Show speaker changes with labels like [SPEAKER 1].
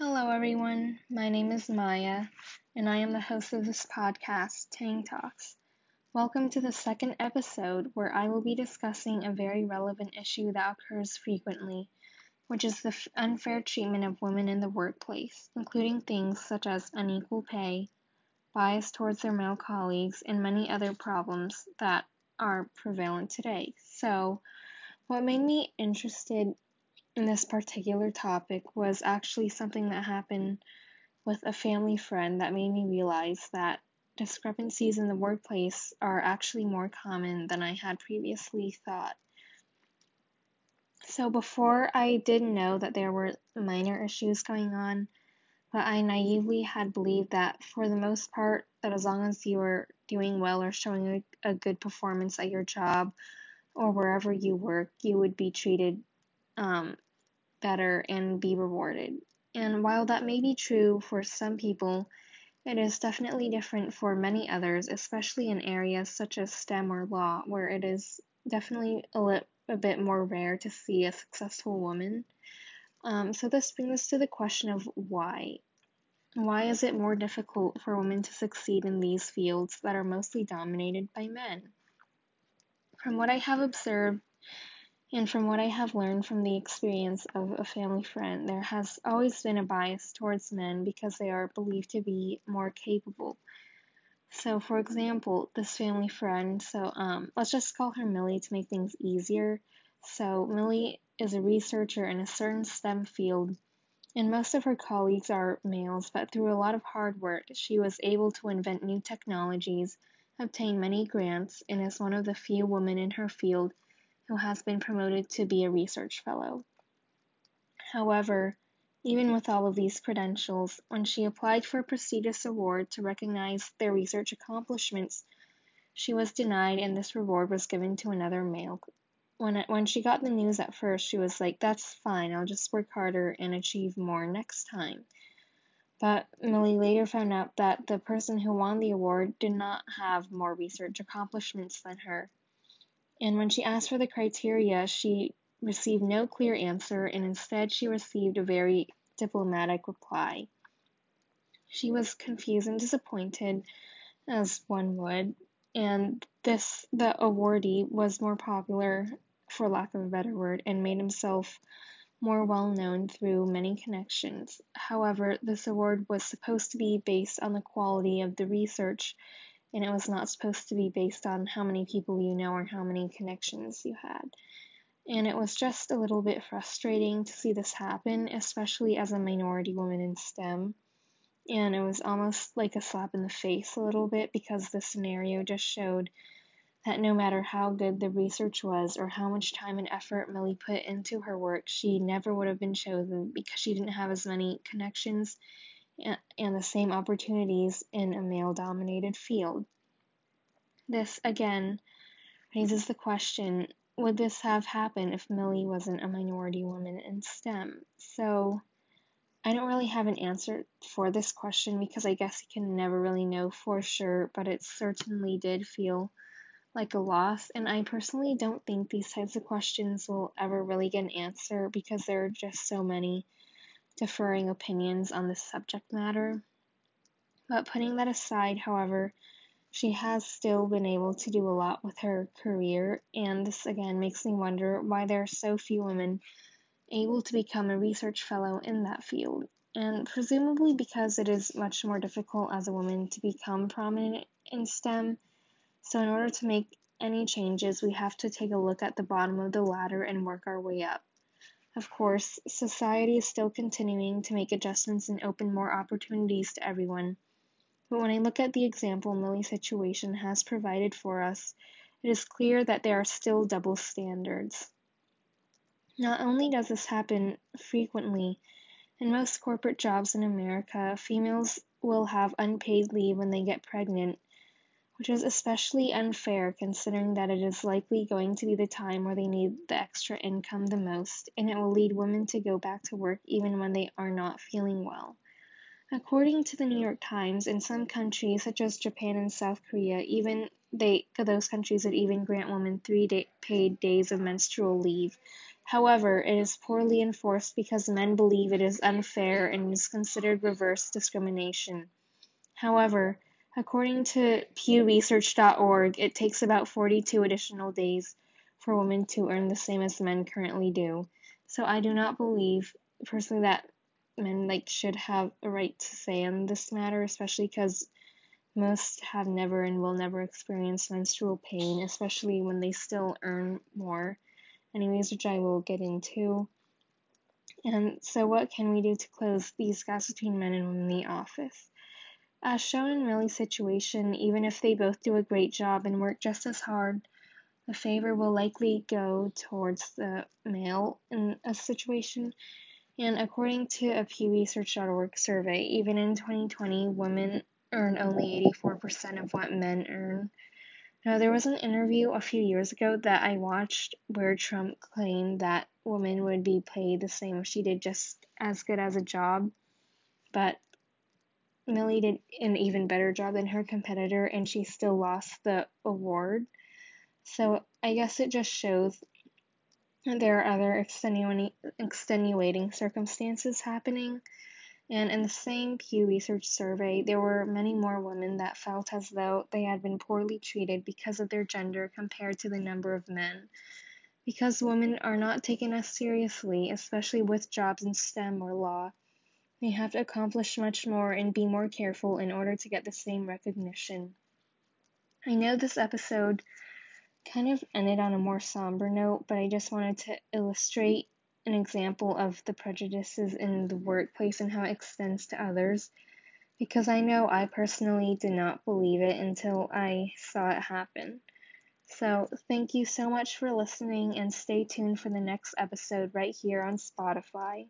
[SPEAKER 1] Hello, everyone. My name is Maya, and I am the host of this podcast, Tang Talks. Welcome to the second episode where I will be discussing a very relevant issue that occurs frequently, which is the unfair treatment of women in the workplace, including things such as unequal pay, bias towards their male colleagues, and many other problems that are prevalent today. So, what made me interested this particular topic was actually something that happened with a family friend that made me realize that discrepancies in the workplace are actually more common than I had previously thought. So, before I didn't know that there were minor issues going on, but I naively had believed that for the most part, that as long as you were doing well or showing a, a good performance at your job or wherever you work, you would be treated um, better and be rewarded. And while that may be true for some people, it is definitely different for many others, especially in areas such as STEM or law, where it is definitely a, li- a bit more rare to see a successful woman. Um, so, this brings us to the question of why. Why is it more difficult for women to succeed in these fields that are mostly dominated by men? From what I have observed, and from what I have learned from the experience of a family friend, there has always been a bias towards men because they are believed to be more capable. So, for example, this family friend, so um, let's just call her Millie to make things easier. So, Millie is a researcher in a certain STEM field, and most of her colleagues are males, but through a lot of hard work, she was able to invent new technologies, obtain many grants, and is one of the few women in her field who has been promoted to be a research fellow. However, even with all of these credentials, when she applied for a prestigious award to recognize their research accomplishments, she was denied and this reward was given to another male. When, it, when she got the news at first, she was like, That's fine, I'll just work harder and achieve more next time. But Millie later found out that the person who won the award did not have more research accomplishments than her. And when she asked for the criteria, she received no clear answer, and instead she received a very diplomatic reply. She was confused and disappointed, as one would, and this the awardee was more popular, for lack of a better word, and made himself more well known through many connections. However, this award was supposed to be based on the quality of the research and it was not supposed to be based on how many people you know or how many connections you had. And it was just a little bit frustrating to see this happen, especially as a minority woman in STEM. And it was almost like a slap in the face a little bit because the scenario just showed that no matter how good the research was or how much time and effort Millie put into her work, she never would have been chosen because she didn't have as many connections and the same opportunities in a male dominated field. This, again, raises the question would this have happened if Millie wasn't a minority woman in STEM? So, I don't really have an answer for this question because I guess you can never really know for sure, but it certainly did feel like a loss. And I personally don't think these types of questions will ever really get an answer because there are just so many differing opinions on this subject matter. But putting that aside, however, she has still been able to do a lot with her career, and this again makes me wonder why there are so few women able to become a research fellow in that field. And presumably because it is much more difficult as a woman to become prominent in STEM. So, in order to make any changes, we have to take a look at the bottom of the ladder and work our way up. Of course, society is still continuing to make adjustments and open more opportunities to everyone. But when I look at the example Millie's situation has provided for us, it is clear that there are still double standards. Not only does this happen frequently, in most corporate jobs in America, females will have unpaid leave when they get pregnant which is especially unfair considering that it is likely going to be the time where they need the extra income the most, and it will lead women to go back to work even when they are not feeling well. According to the New York Times, in some countries such as Japan and South Korea, even they those countries would even grant women three day, paid days of menstrual leave. However, it is poorly enforced because men believe it is unfair and is considered reverse discrimination. However, according to PewResearch.org, it takes about 42 additional days for women to earn the same as men currently do. So I do not believe personally that men like should have a right to say on this matter, especially because most have never and will never experience menstrual pain, especially when they still earn more anyways, which I will get into. And so, what can we do to close these gaps between men and women in the office? As shown in Millie's situation, even if they both do a great job and work just as hard, the favor will likely go towards the male in a situation. And according to a PewResearch.org survey, even in 2020, women earn only 84% of what men earn. Now, there was an interview a few years ago that I watched where Trump claimed that women would be paid the same if she did just as good as a job, but Millie did an even better job than her competitor and she still lost the award. So I guess it just shows there are other extenuating, extenuating circumstances happening. And in the same Pew Research survey, there were many more women that felt as though they had been poorly treated because of their gender compared to the number of men. Because women are not taken as seriously, especially with jobs in STEM or law, they have to accomplish much more and be more careful in order to get the same recognition. I know this episode kind of ended on a more somber note, but I just wanted to illustrate an example of the prejudices in the workplace and how it extends to others because I know I personally did not believe it until I saw it happen. So, thank you so much for listening and stay tuned for the next episode right here on Spotify.